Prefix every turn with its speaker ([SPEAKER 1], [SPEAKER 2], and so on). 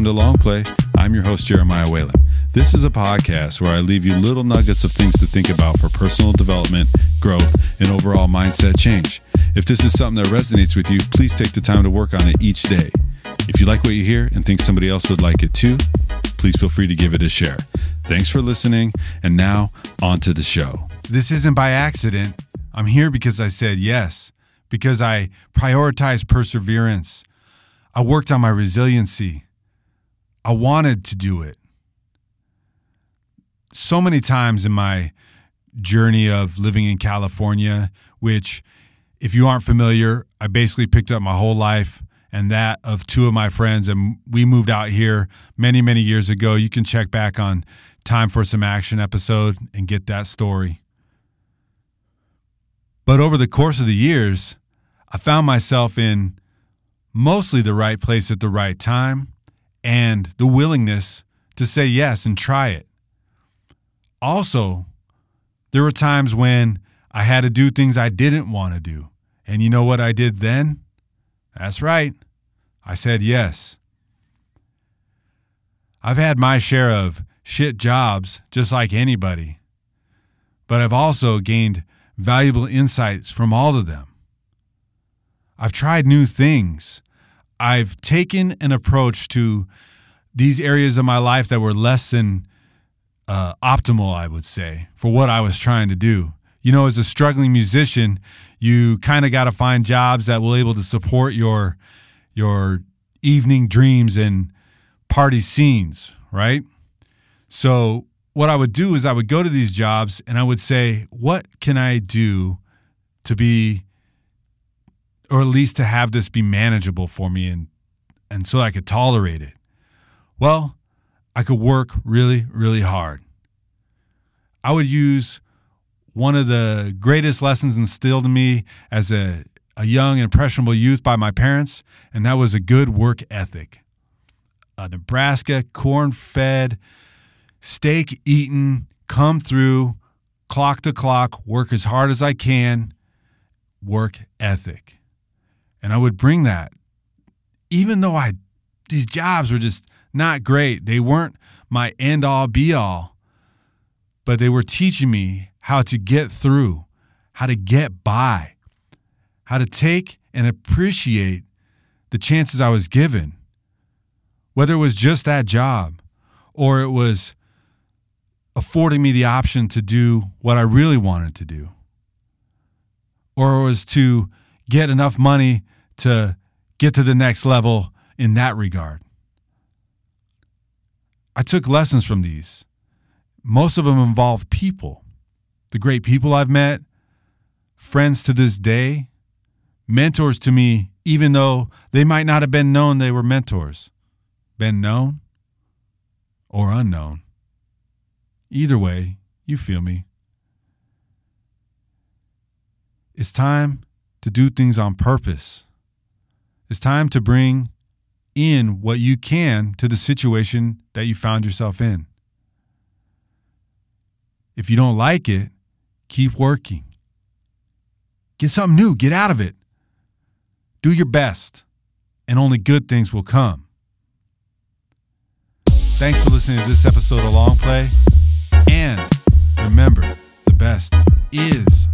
[SPEAKER 1] welcome to Long Play. I'm your host, Jeremiah Whalen. This is a podcast where I leave you little nuggets of things to think about for personal development, growth, and overall mindset change. If this is something that resonates with you, please take the time to work on it each day. If you like what you hear and think somebody else would like it too, please feel free to give it a share. Thanks for listening, and now on to the show.
[SPEAKER 2] This isn't by accident. I'm here because I said yes, because I prioritized perseverance. I worked on my resiliency. I wanted to do it. So many times in my journey of living in California, which, if you aren't familiar, I basically picked up my whole life and that of two of my friends. And we moved out here many, many years ago. You can check back on Time for Some Action episode and get that story. But over the course of the years, I found myself in mostly the right place at the right time and the willingness to say yes and try it. Also, there were times when I had to do things I didn't want to do. And you know what I did then? That's right. I said yes. I've had my share of shit jobs just like anybody, but I've also gained valuable insights from all of them. I've tried new things. I've taken an approach to these areas of my life that were less than uh, optimal, I would say, for what I was trying to do. You know, as a struggling musician, you kind of got to find jobs that will able to support your your evening dreams and party scenes, right? So what I would do is I would go to these jobs and I would say, what can I do to be or at least to have this be manageable for me and and so I could tolerate it. Well, I could work really, really hard. I would use one of the greatest lessons instilled in me as a, a young impressionable youth by my parents, and that was a good work ethic. A Nebraska corn fed, steak eaten, come through, clock to clock, work as hard as I can, work ethic. And I would bring that, even though I, these jobs were just not great. They weren't my end all be all, but they were teaching me how to get through, how to get by, how to take and appreciate the chances I was given. Whether it was just that job or it was affording me the option to do what I really wanted to do, or it was to get enough money to get to the next level in that regard. I took lessons from these. Most of them involve people, the great people I've met, friends to this day, mentors to me, even though they might not have been known they were mentors. Been known or unknown. Either way, you feel me. It's time to do things on purpose. It's time to bring in what you can to the situation that you found yourself in. If you don't like it, keep working. Get something new, get out of it. Do your best, and only good things will come. Thanks for listening to this episode of Long Play. And remember, the best is.